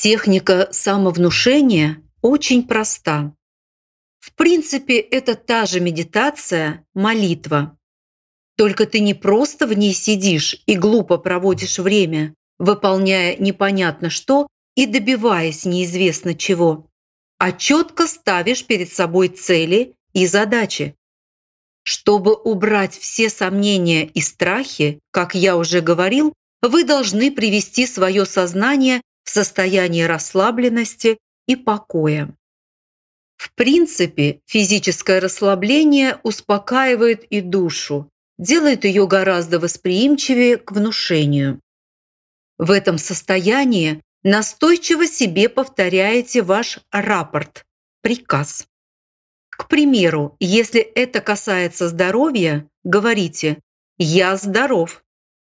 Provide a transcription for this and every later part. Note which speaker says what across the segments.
Speaker 1: Техника самовнушения очень проста. В принципе, это та же медитация, молитва. Только ты не просто в ней сидишь и глупо проводишь время, выполняя непонятно что и добиваясь неизвестно чего, а четко ставишь перед собой цели и задачи. Чтобы убрать все сомнения и страхи, как я уже говорил, вы должны привести свое сознание в состояние расслабленности и покоя. В принципе, физическое расслабление успокаивает и душу, делает ее гораздо восприимчивее к внушению. В этом состоянии настойчиво себе повторяете ваш рапорт, приказ. К примеру, если это касается здоровья, говорите «Я здоров»,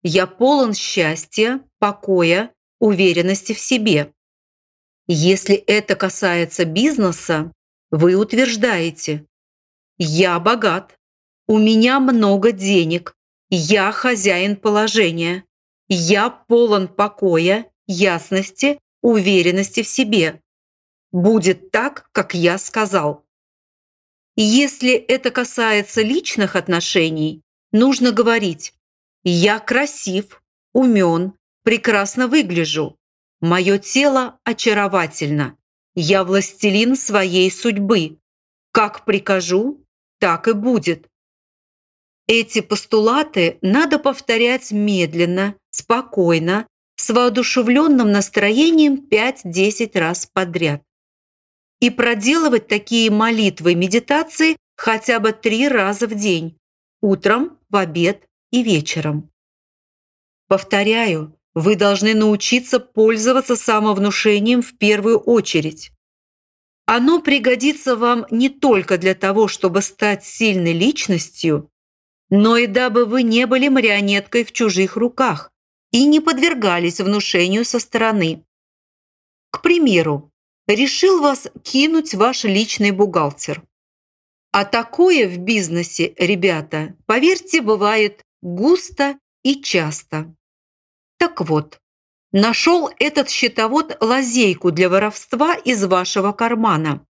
Speaker 1: «Я полон счастья, покоя, уверенности в себе». Если это касается бизнеса, вы утверждаете «Я богат, у меня много денег, я хозяин положения, я полон покоя, ясности, уверенности в себе. Будет так, как я сказал». Если это касается личных отношений, нужно говорить «Я красив, умен, прекрасно выгляжу, мое тело очаровательно, я властелин своей судьбы. Как прикажу, так и будет. Эти постулаты надо повторять медленно, спокойно, с воодушевленным настроением 5-10 раз подряд. И проделывать такие молитвы медитации хотя бы три раза в день, утром, в обед и вечером. Повторяю, вы должны научиться пользоваться самовнушением в первую очередь. Оно пригодится вам не только для того, чтобы стать сильной личностью, но и дабы вы не были марионеткой в чужих руках и не подвергались внушению со стороны. К примеру, решил вас кинуть ваш личный бухгалтер. А такое в бизнесе, ребята, поверьте, бывает густо и часто. Так вот, нашел этот счетовод лазейку для воровства из вашего кармана,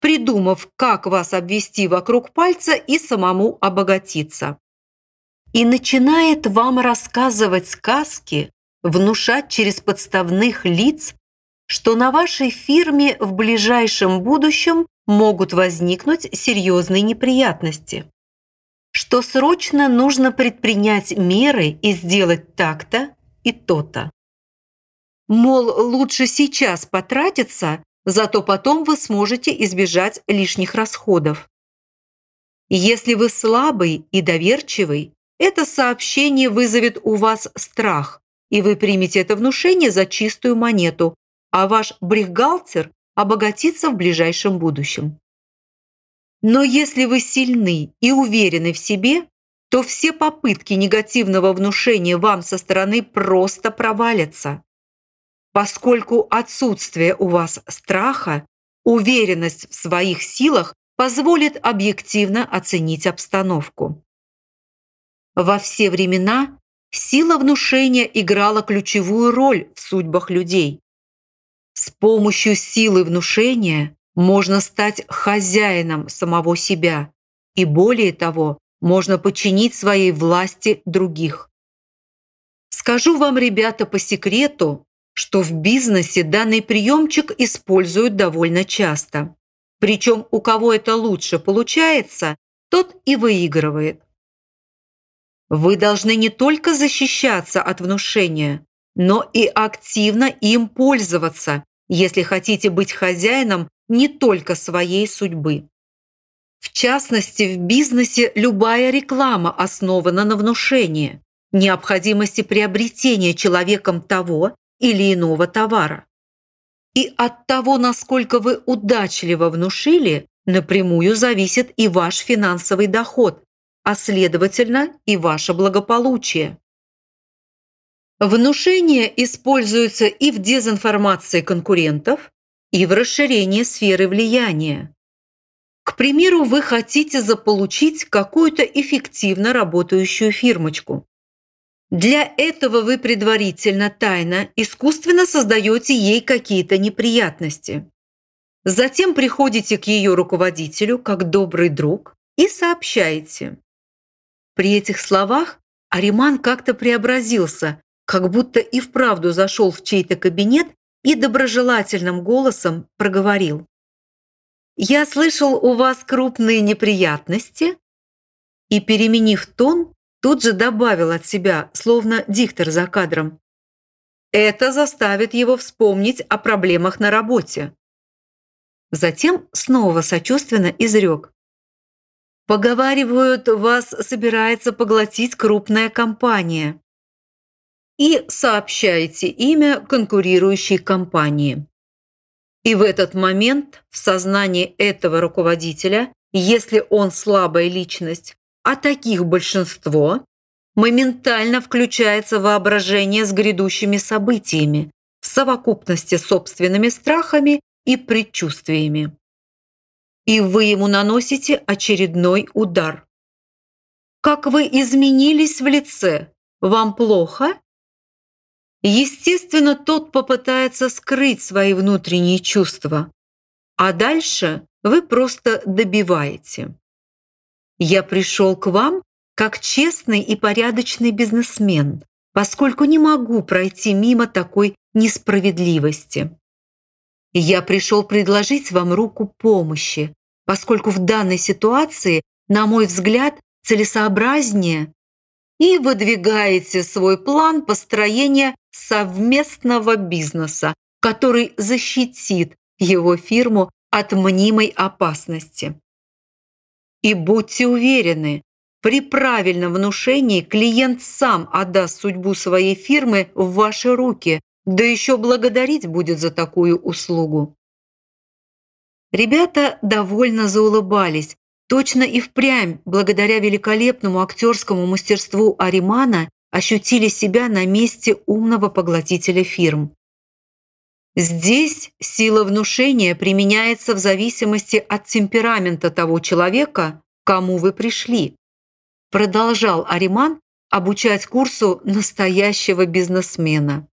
Speaker 1: придумав, как вас обвести вокруг пальца и самому обогатиться. И начинает вам рассказывать сказки, внушать через подставных лиц, что на вашей фирме в ближайшем будущем могут возникнуть серьезные неприятности, что срочно нужно предпринять меры и сделать так-то, и то-то. Мол, лучше сейчас потратиться, зато потом вы сможете избежать лишних расходов. Если вы слабый и доверчивый, это сообщение вызовет у вас страх, и вы примете это внушение за чистую монету, а ваш брехгалтер обогатится в ближайшем будущем. Но если вы сильны и уверены в себе, то все попытки негативного внушения вам со стороны просто провалятся. Поскольку отсутствие у вас страха, уверенность в своих силах позволит объективно оценить обстановку. Во все времена сила внушения играла ключевую роль в судьбах людей. С помощью силы внушения можно стать хозяином самого себя и, более того, можно подчинить своей власти других. Скажу вам, ребята, по секрету, что в бизнесе данный приемчик используют довольно часто. Причем у кого это лучше получается, тот и выигрывает. Вы должны не только защищаться от внушения, но и активно им пользоваться, если хотите быть хозяином не только своей судьбы. В частности, в бизнесе любая реклама основана на внушении, необходимости приобретения человеком того или иного товара. И от того, насколько вы удачливо внушили, напрямую зависит и ваш финансовый доход, а следовательно и ваше благополучие. Внушение используется и в дезинформации конкурентов, и в расширении сферы влияния. К примеру, вы хотите заполучить какую-то эффективно работающую фирмочку. Для этого вы предварительно, тайно, искусственно создаете ей какие-то неприятности. Затем приходите к ее руководителю, как добрый друг, и сообщаете. При этих словах Ариман как-то преобразился, как будто и вправду зашел в чей-то кабинет и доброжелательным голосом проговорил. «Я слышал, у вас крупные неприятности?» И, переменив тон, Тут же добавил от себя, словно диктор за кадром. Это заставит его вспомнить о проблемах на работе. Затем снова сочувственно изрек. Поговаривают, вас собирается поглотить крупная компания. И сообщаете имя конкурирующей компании. И в этот момент в сознании этого руководителя, если он слабая личность, а таких большинство, моментально включается воображение с грядущими событиями в совокупности с собственными страхами и предчувствиями. И вы ему наносите очередной удар. Как вы изменились в лице? Вам плохо? Естественно, тот попытается скрыть свои внутренние чувства, а дальше вы просто добиваете. Я пришел к вам как честный и порядочный бизнесмен, поскольку не могу пройти мимо такой несправедливости. Я пришел предложить вам руку помощи, поскольку в данной ситуации, на мой взгляд, целесообразнее и выдвигаете свой план построения совместного бизнеса, который защитит его фирму от мнимой опасности. И будьте уверены, при правильном внушении клиент сам отдаст судьбу своей фирмы в ваши руки, да еще благодарить будет за такую услугу. Ребята довольно заулыбались. Точно и впрямь, благодаря великолепному актерскому мастерству Аримана, ощутили себя на месте умного поглотителя фирм. Здесь сила внушения применяется в зависимости от темперамента того человека, к кому вы пришли. Продолжал Ариман обучать курсу настоящего бизнесмена.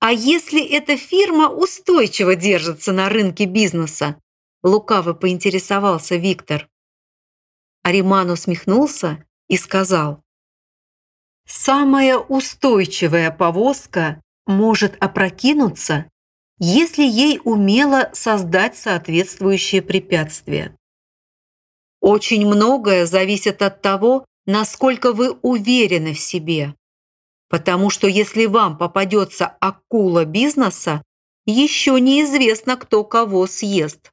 Speaker 1: А если эта фирма устойчиво держится на рынке бизнеса? Лукаво поинтересовался Виктор. Ариман усмехнулся и сказал. Самая устойчивая повозка может опрокинуться, если ей умело создать соответствующее препятствие. Очень многое зависит от того, насколько вы уверены в себе. Потому что если вам попадется акула бизнеса, еще неизвестно, кто кого съест.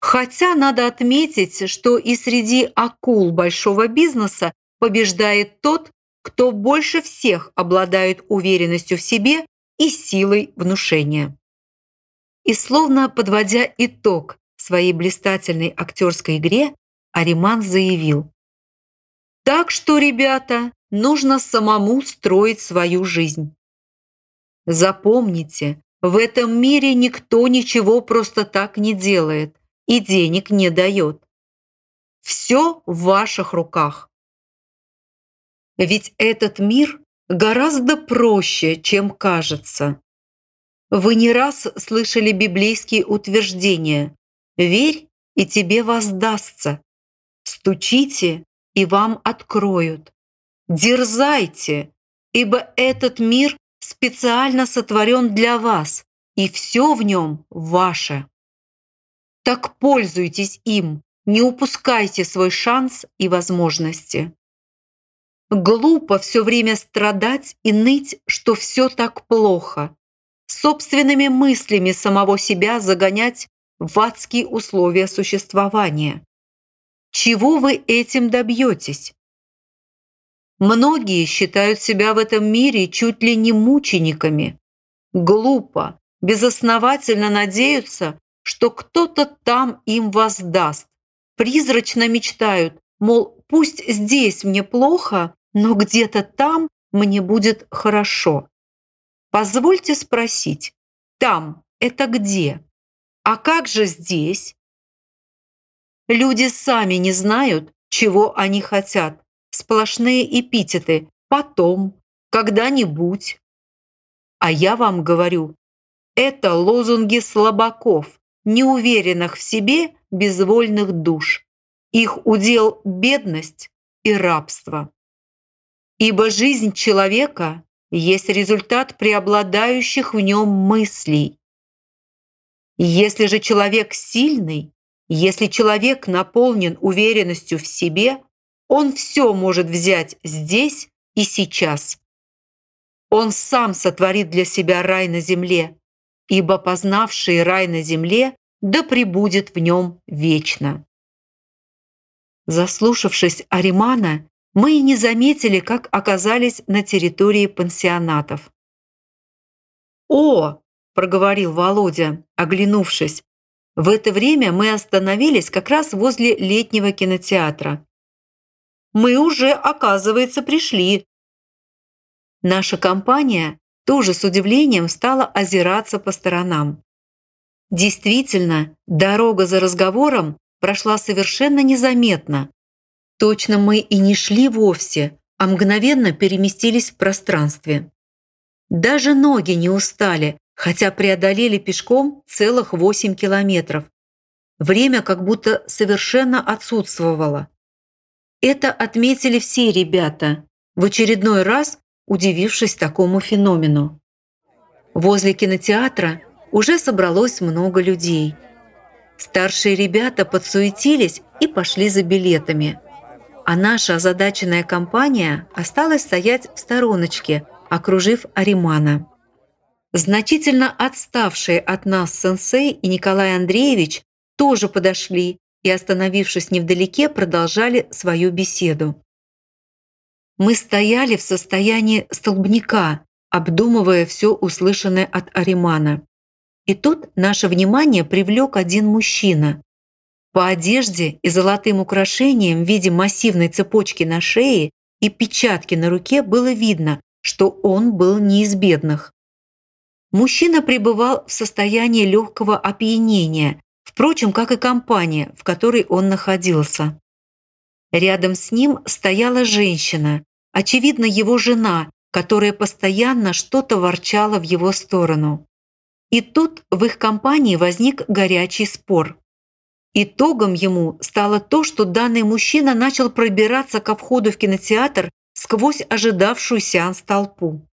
Speaker 1: Хотя надо отметить, что и среди акул большого бизнеса побеждает тот, кто больше всех обладает уверенностью в себе и силой внушения. И словно подводя итог своей блистательной актерской игре, Ариман заявил. «Так что, ребята, нужно самому строить свою жизнь. Запомните, в этом мире никто ничего просто так не делает и денег не дает. Все в ваших руках. Ведь этот мир гораздо проще, чем кажется. Вы не раз слышали библейские утверждения «Верь, и тебе воздастся», «Стучите, и вам откроют», «Дерзайте, ибо этот мир специально сотворен для вас, и все в нем ваше». Так пользуйтесь им, не упускайте свой шанс и возможности. Глупо все время страдать и ныть, что все так плохо. Собственными мыслями самого себя загонять в адские условия существования. Чего вы этим добьетесь? Многие считают себя в этом мире чуть ли не мучениками. Глупо, безосновательно надеются, что кто-то там им воздаст. Призрачно мечтают, мол, пусть здесь мне плохо, но где-то там мне будет хорошо. Позвольте спросить, там это где? А как же здесь? Люди сами не знают, чего они хотят. Сплошные эпитеты, потом, когда-нибудь. А я вам говорю, это лозунги слабаков, неуверенных в себе безвольных душ. Их удел – бедность и рабство. Ибо жизнь человека есть результат преобладающих в нем мыслей. Если же человек сильный, если человек наполнен уверенностью в себе, он все может взять здесь и сейчас. Он сам сотворит для себя рай на земле, ибо познавший рай на земле да пребудет в нем вечно. Заслушавшись Аримана, мы и не заметили, как оказались на территории пансионатов. «О!» – проговорил Володя, оглянувшись. В это время мы остановились как раз возле летнего кинотеатра. «Мы уже, оказывается, пришли». Наша компания тоже с удивлением стала озираться по сторонам. Действительно, дорога за разговором прошла совершенно незаметно. Точно мы и не шли вовсе, а мгновенно переместились в пространстве. Даже ноги не устали, хотя преодолели пешком целых 8 километров. Время как будто совершенно отсутствовало. Это отметили все ребята, в очередной раз удивившись такому феномену. Возле кинотеатра уже собралось много людей. Старшие ребята подсуетились и пошли за билетами. А наша озадаченная компания осталась стоять в стороночке, окружив Аримана. Значительно отставшие от нас сенсей и Николай Андреевич тоже подошли и, остановившись невдалеке, продолжали свою беседу. Мы стояли в состоянии столбняка, обдумывая все услышанное от Аримана. И тут наше внимание привлек один мужчина. По одежде и золотым украшениям в виде массивной цепочки на шее и печатки на руке было видно, что он был не из бедных. Мужчина пребывал в состоянии легкого опьянения, впрочем, как и компания, в которой он находился. Рядом с ним стояла женщина, очевидно, его жена, которая постоянно что-то ворчала в его сторону. И тут в их компании возник горячий спор. Итогом ему стало то, что данный мужчина начал пробираться ко входу в кинотеатр сквозь ожидавшую сеанс толпу.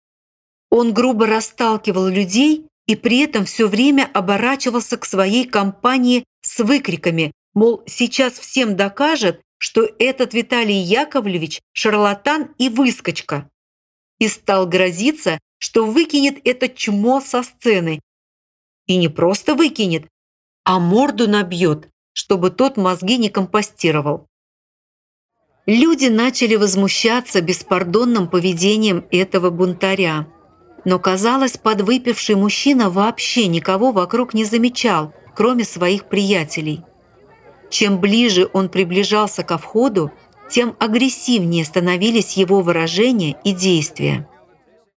Speaker 1: Он грубо расталкивал людей и при этом все время оборачивался к своей компании с выкриками, мол, сейчас всем докажет, что этот Виталий Яковлевич – шарлатан и выскочка. И стал грозиться, что выкинет это чмо со сцены и не просто выкинет, а морду набьет, чтобы тот мозги не компостировал. Люди начали возмущаться беспардонным поведением этого бунтаря. Но, казалось, подвыпивший мужчина вообще никого вокруг не замечал, кроме своих приятелей. Чем ближе он приближался ко входу, тем агрессивнее становились его выражения и действия.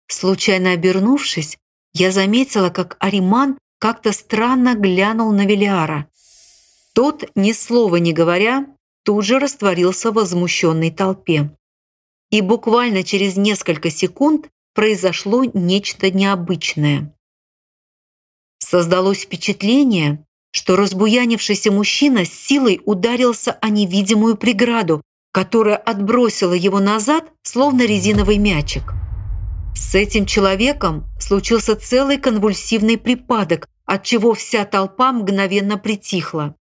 Speaker 1: Случайно обернувшись, я заметила, как Ариман как-то странно глянул на Велиара. Тот, ни слова не говоря, тут же растворился в возмущенной толпе. И буквально через несколько секунд произошло нечто необычное. Создалось впечатление, что разбуянившийся мужчина с силой ударился о невидимую преграду, которая отбросила его назад, словно резиновый мячик. С этим человеком случился целый конвульсивный припадок, от чего вся толпа мгновенно притихла.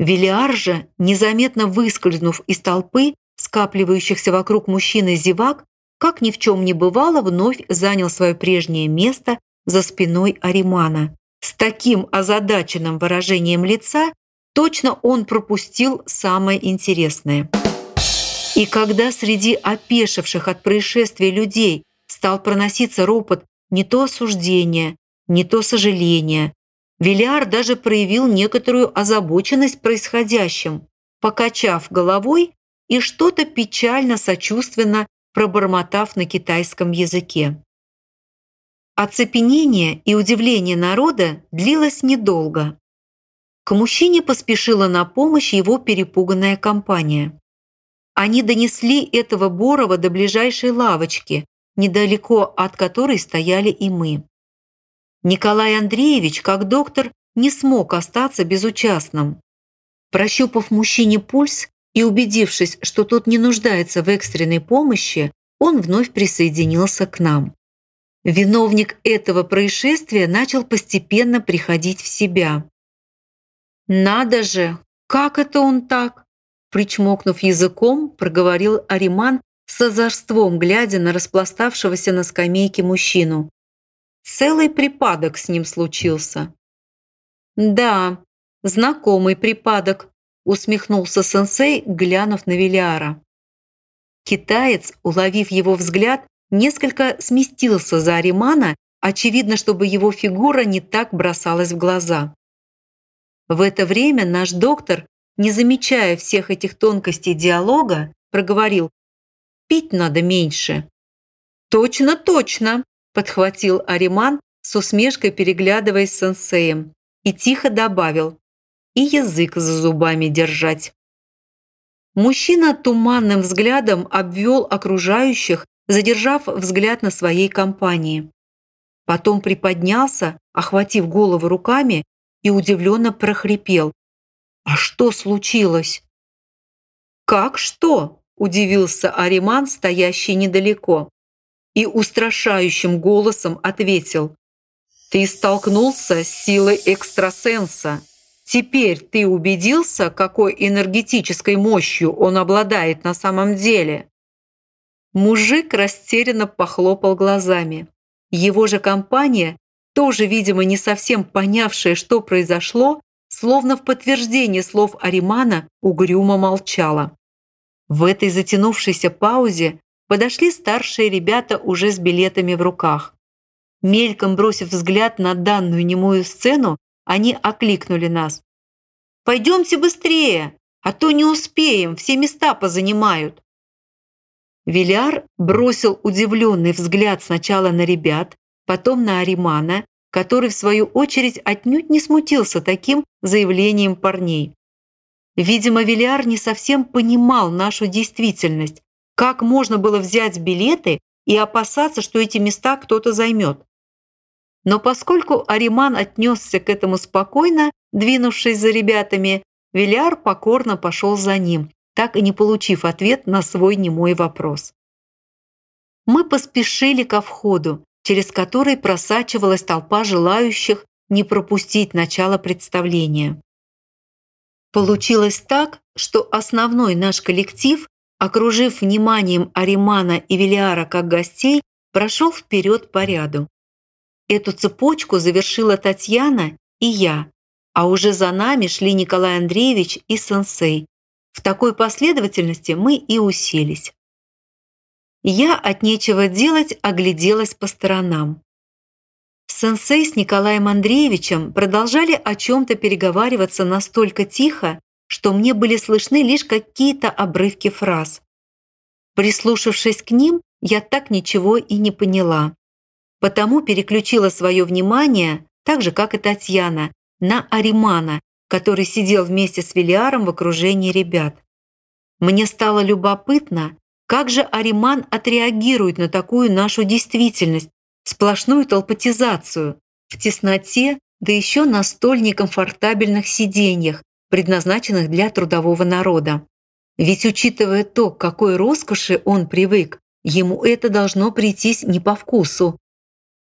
Speaker 1: Велиар же, незаметно выскользнув из толпы, скапливающихся вокруг мужчины зевак, как ни в чем не бывало, вновь занял свое прежнее место за спиной Аримана. С таким озадаченным выражением лица точно он пропустил самое интересное. И когда среди опешивших от происшествия людей стал проноситься ропот не то осуждения, не то сожаления. Виляр даже проявил некоторую озабоченность происходящим, покачав головой и что-то печально-сочувственно пробормотав на китайском языке. Оцепенение и удивление народа длилось недолго. К мужчине поспешила на помощь его перепуганная компания. Они донесли этого Борова до ближайшей лавочки, недалеко от которой стояли и мы. Николай Андреевич, как доктор, не смог остаться безучастным. Прощупав мужчине пульс и убедившись, что тот не нуждается в экстренной помощи, он вновь присоединился к нам. Виновник этого происшествия начал постепенно приходить в себя. «Надо же! Как это он так?» Причмокнув языком, проговорил Ариман с озорством, глядя на распластавшегося на скамейке мужчину. Целый припадок с ним случился. «Да, знакомый припадок», усмехнулся сенсей, глянув на Велиара. Китаец, уловив его взгляд, несколько сместился за Аримана, очевидно, чтобы его фигура не так бросалась в глаза. В это время наш доктор, не замечая всех этих тонкостей диалога, проговорил «Пить надо меньше». «Точно, точно!» – подхватил Ариман, с усмешкой переглядываясь с сенсеем, и тихо добавил «И язык за зубами держать». Мужчина туманным взглядом обвел окружающих, задержав взгляд на своей компании. Потом приподнялся, охватив голову руками, и удивленно прохрипел. «А что случилось?» «Как что?» – удивился Ариман, стоящий недалеко. И устрашающим голосом ответил. «Ты столкнулся с силой экстрасенса. Теперь ты убедился, какой энергетической мощью он обладает на самом деле?» Мужик растерянно похлопал глазами. Его же компания, тоже, видимо, не совсем понявшая, что произошло, словно в подтверждение слов Аримана, угрюмо молчала. В этой затянувшейся паузе подошли старшие ребята уже с билетами в руках. Мельком бросив взгляд на данную немую сцену, они окликнули нас. «Пойдемте быстрее, а то не успеем, все места позанимают». Виляр бросил удивленный взгляд сначала на ребят, потом на Аримана, который в свою очередь отнюдь не смутился таким заявлением парней. Видимо, Виляр не совсем понимал нашу действительность, как можно было взять билеты и опасаться, что эти места кто-то займет. Но поскольку Ариман отнесся к этому спокойно, двинувшись за ребятами, Виляр покорно пошел за ним, так и не получив ответ на свой немой вопрос. Мы поспешили ко входу, через который просачивалась толпа желающих не пропустить начало представления. Получилось так, что основной наш коллектив, окружив вниманием Аримана и Велиара как гостей, прошел вперед по ряду. Эту цепочку завершила Татьяна и я, а уже за нами шли Николай Андреевич и сенсей, в такой последовательности мы и уселись. Я от нечего делать огляделась по сторонам. Сенсей с Николаем Андреевичем продолжали о чем-то переговариваться настолько тихо, что мне были слышны лишь какие-то обрывки фраз. Прислушавшись к ним, я так ничего и не поняла. Потому переключила свое внимание, так же, как и Татьяна, на Аримана, который сидел вместе с Велиаром в окружении ребят. Мне стало любопытно, как же Ариман отреагирует на такую нашу действительность, сплошную толпатизацию, в тесноте, да еще на столь некомфортабельных сиденьях, предназначенных для трудового народа. Ведь учитывая то, к какой роскоши он привык, ему это должно прийтись не по вкусу.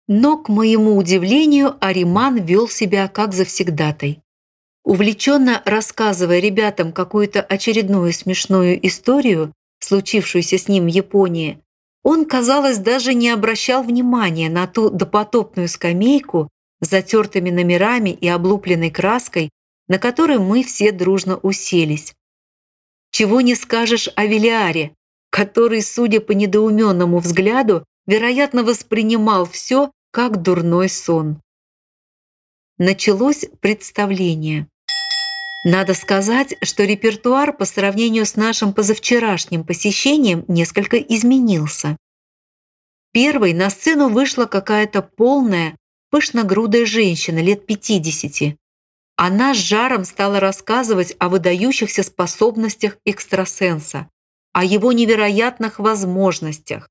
Speaker 1: Но, к моему удивлению, Ариман вел себя как завсегдатай. Увлеченно рассказывая ребятам какую-то очередную смешную историю, случившуюся с ним в Японии, он, казалось, даже не обращал внимания на ту допотопную скамейку с затертыми номерами и облупленной краской, на которой мы все дружно уселись. Чего не скажешь о Велиаре, который, судя по недоуменному взгляду, вероятно, воспринимал все как дурной сон. Началось представление. Надо сказать, что репертуар по сравнению с нашим позавчерашним посещением несколько изменился. Первой на сцену вышла какая-то полная, пышногрудая женщина лет 50. Она с жаром стала рассказывать о выдающихся способностях экстрасенса. о его невероятных возможностях.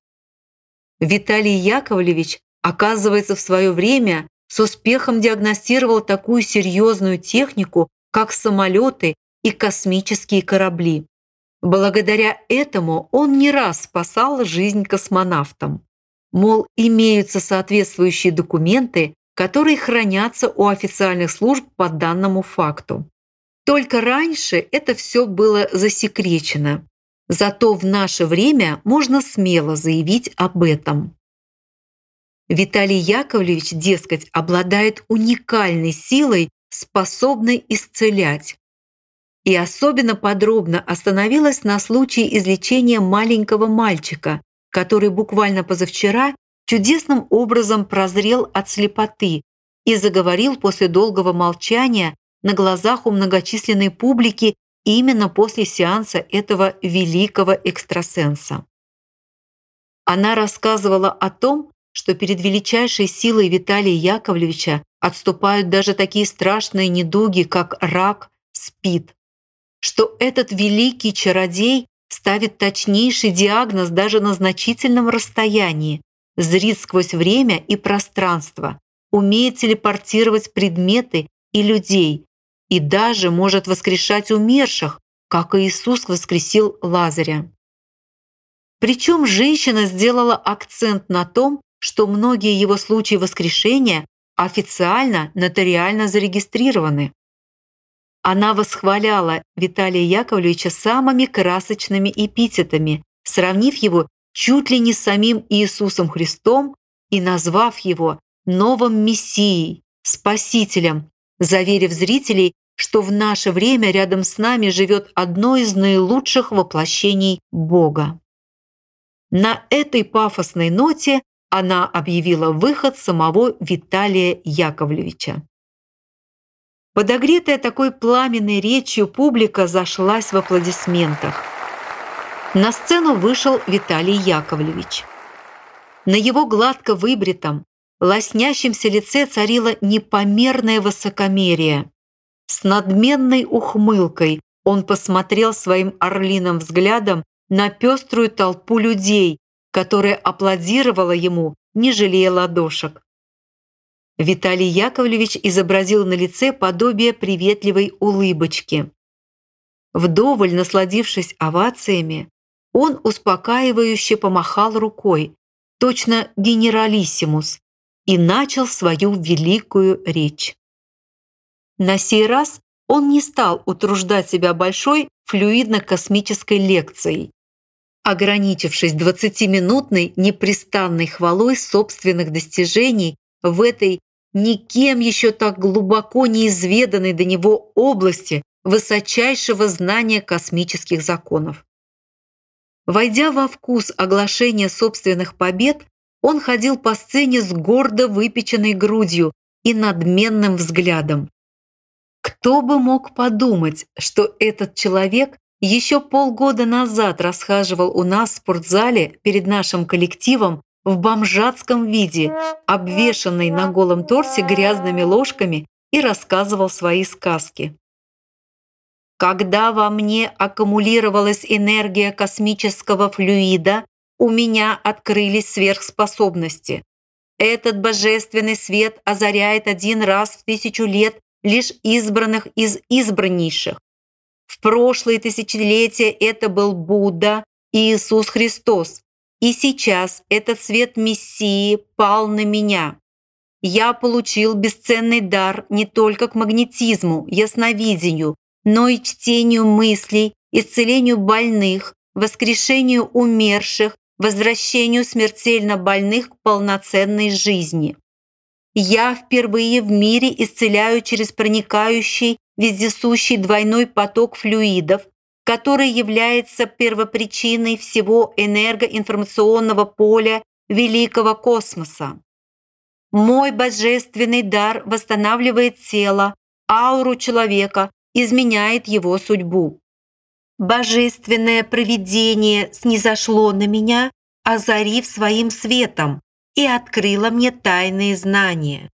Speaker 1: Виталий Яковлевич, оказывается, в свое время с успехом диагностировал такую серьезную технику, как самолеты и космические корабли. Благодаря этому он не раз спасал жизнь космонавтам. Мол, имеются соответствующие документы, которые хранятся у официальных служб по данному факту. Только раньше это все было засекречено. Зато в наше время можно смело заявить об этом. Виталий Яковлевич, дескать, обладает уникальной силой, способной исцелять. И особенно подробно остановилась на случае излечения маленького мальчика, который буквально позавчера чудесным образом прозрел от слепоты и заговорил после долгого молчания на глазах у многочисленной публики именно после сеанса этого великого экстрасенса. Она рассказывала о том, что перед величайшей силой Виталия Яковлевича отступают даже такие страшные недуги, как рак, спид, что этот великий чародей ставит точнейший диагноз даже на значительном расстоянии, зрит сквозь время и пространство, умеет телепортировать предметы и людей и даже может воскрешать умерших, как Иисус воскресил Лазаря. Причем женщина сделала акцент на том, что многие его случаи воскрешения официально нотариально зарегистрированы. Она восхваляла Виталия Яковлевича самыми красочными эпитетами, сравнив его чуть ли не самим Иисусом Христом и назвав его новым Мессией, Спасителем, заверив зрителей, что в наше время рядом с нами живет одно из наилучших воплощений Бога. На этой пафосной ноте она объявила выход самого Виталия Яковлевича. Подогретая такой пламенной речью публика зашлась в аплодисментах. На сцену вышел Виталий Яковлевич. На его гладко выбритом, лоснящемся лице царило непомерное высокомерие. С надменной ухмылкой он посмотрел своим орлиным взглядом на пеструю толпу людей, которая аплодировала ему, не жалея ладошек. Виталий Яковлевич изобразил на лице подобие приветливой улыбочки. Вдоволь насладившись овациями, он успокаивающе помахал рукой, точно генералиссимус, и начал свою великую речь. На сей раз он не стал утруждать себя большой флюидно-космической лекцией, ограничившись 20-минутной непрестанной хвалой собственных достижений в этой никем еще так глубоко неизведанной до него области высочайшего знания космических законов. Войдя во вкус оглашения собственных побед, он ходил по сцене с гордо выпеченной грудью и надменным взглядом. Кто бы мог подумать, что этот человек еще полгода назад расхаживал у нас в спортзале перед нашим коллективом в бомжатском виде, обвешанный на голом торсе грязными ложками и рассказывал свои сказки. Когда во мне аккумулировалась энергия космического флюида, у меня открылись сверхспособности. Этот божественный свет озаряет один раз в тысячу лет лишь избранных из избраннейших. В прошлые тысячелетия это был Будда и Иисус Христос. И сейчас этот свет Мессии пал на меня. Я получил бесценный дар не только к магнетизму, ясновидению, но и чтению мыслей, исцелению больных, воскрешению умерших, возвращению смертельно больных к полноценной жизни. Я впервые в мире исцеляю через проникающий вездесущий двойной поток флюидов, который является первопричиной всего энергоинформационного поля великого космоса. Мой божественный дар восстанавливает тело, ауру человека, изменяет его судьбу. Божественное провидение снизошло на меня, озарив своим светом и открыло мне тайные знания.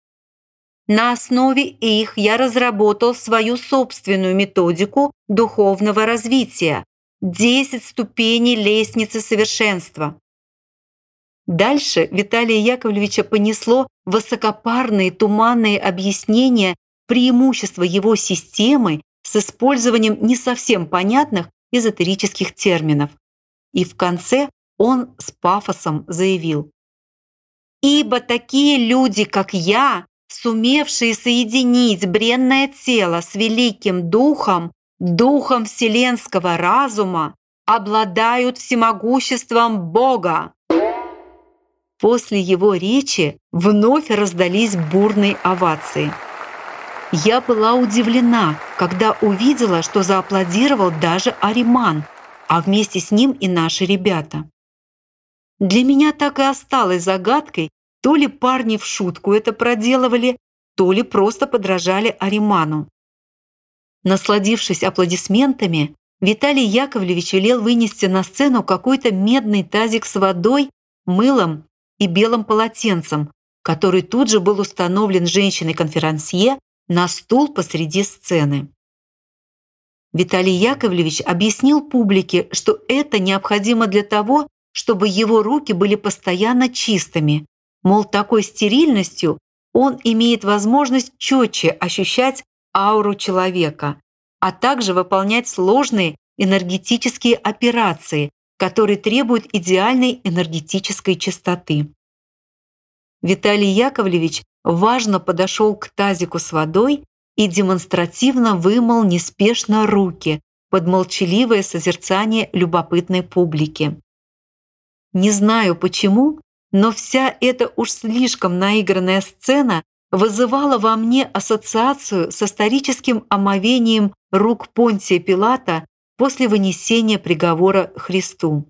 Speaker 1: На основе их я разработал свою собственную методику духовного развития, 10 ступеней лестницы совершенства. Дальше Виталия Яковлевича понесло высокопарные туманные объяснения преимущества его системы с использованием не совсем понятных эзотерических терминов. И в конце он с пафосом заявил. «Ибо такие люди, как я, сумевшие соединить бренное тело с великим духом, духом вселенского разума, обладают всемогуществом Бога». После его речи вновь раздались бурные овации. Я была удивлена, когда увидела, что зааплодировал даже Ариман, а вместе с ним и наши ребята. Для меня так и осталось загадкой, то ли парни в шутку это проделывали, то ли просто подражали Ариману. Насладившись аплодисментами, Виталий Яковлевич велел вынести на сцену какой-то медный тазик с водой, мылом и белым полотенцем, который тут же был установлен женщиной-конферансье на стул посреди сцены. Виталий Яковлевич объяснил публике, что это необходимо для того, чтобы его руки были постоянно чистыми, мол, такой стерильностью он имеет возможность четче ощущать ауру человека, а также выполнять сложные энергетические операции, которые требуют идеальной энергетической чистоты. Виталий Яковлевич важно подошел к тазику с водой и демонстративно вымыл неспешно руки под молчаливое созерцание любопытной публики. Не знаю почему, но вся эта уж слишком наигранная сцена вызывала во мне ассоциацию с историческим омовением рук Понтия Пилата после вынесения приговора Христу.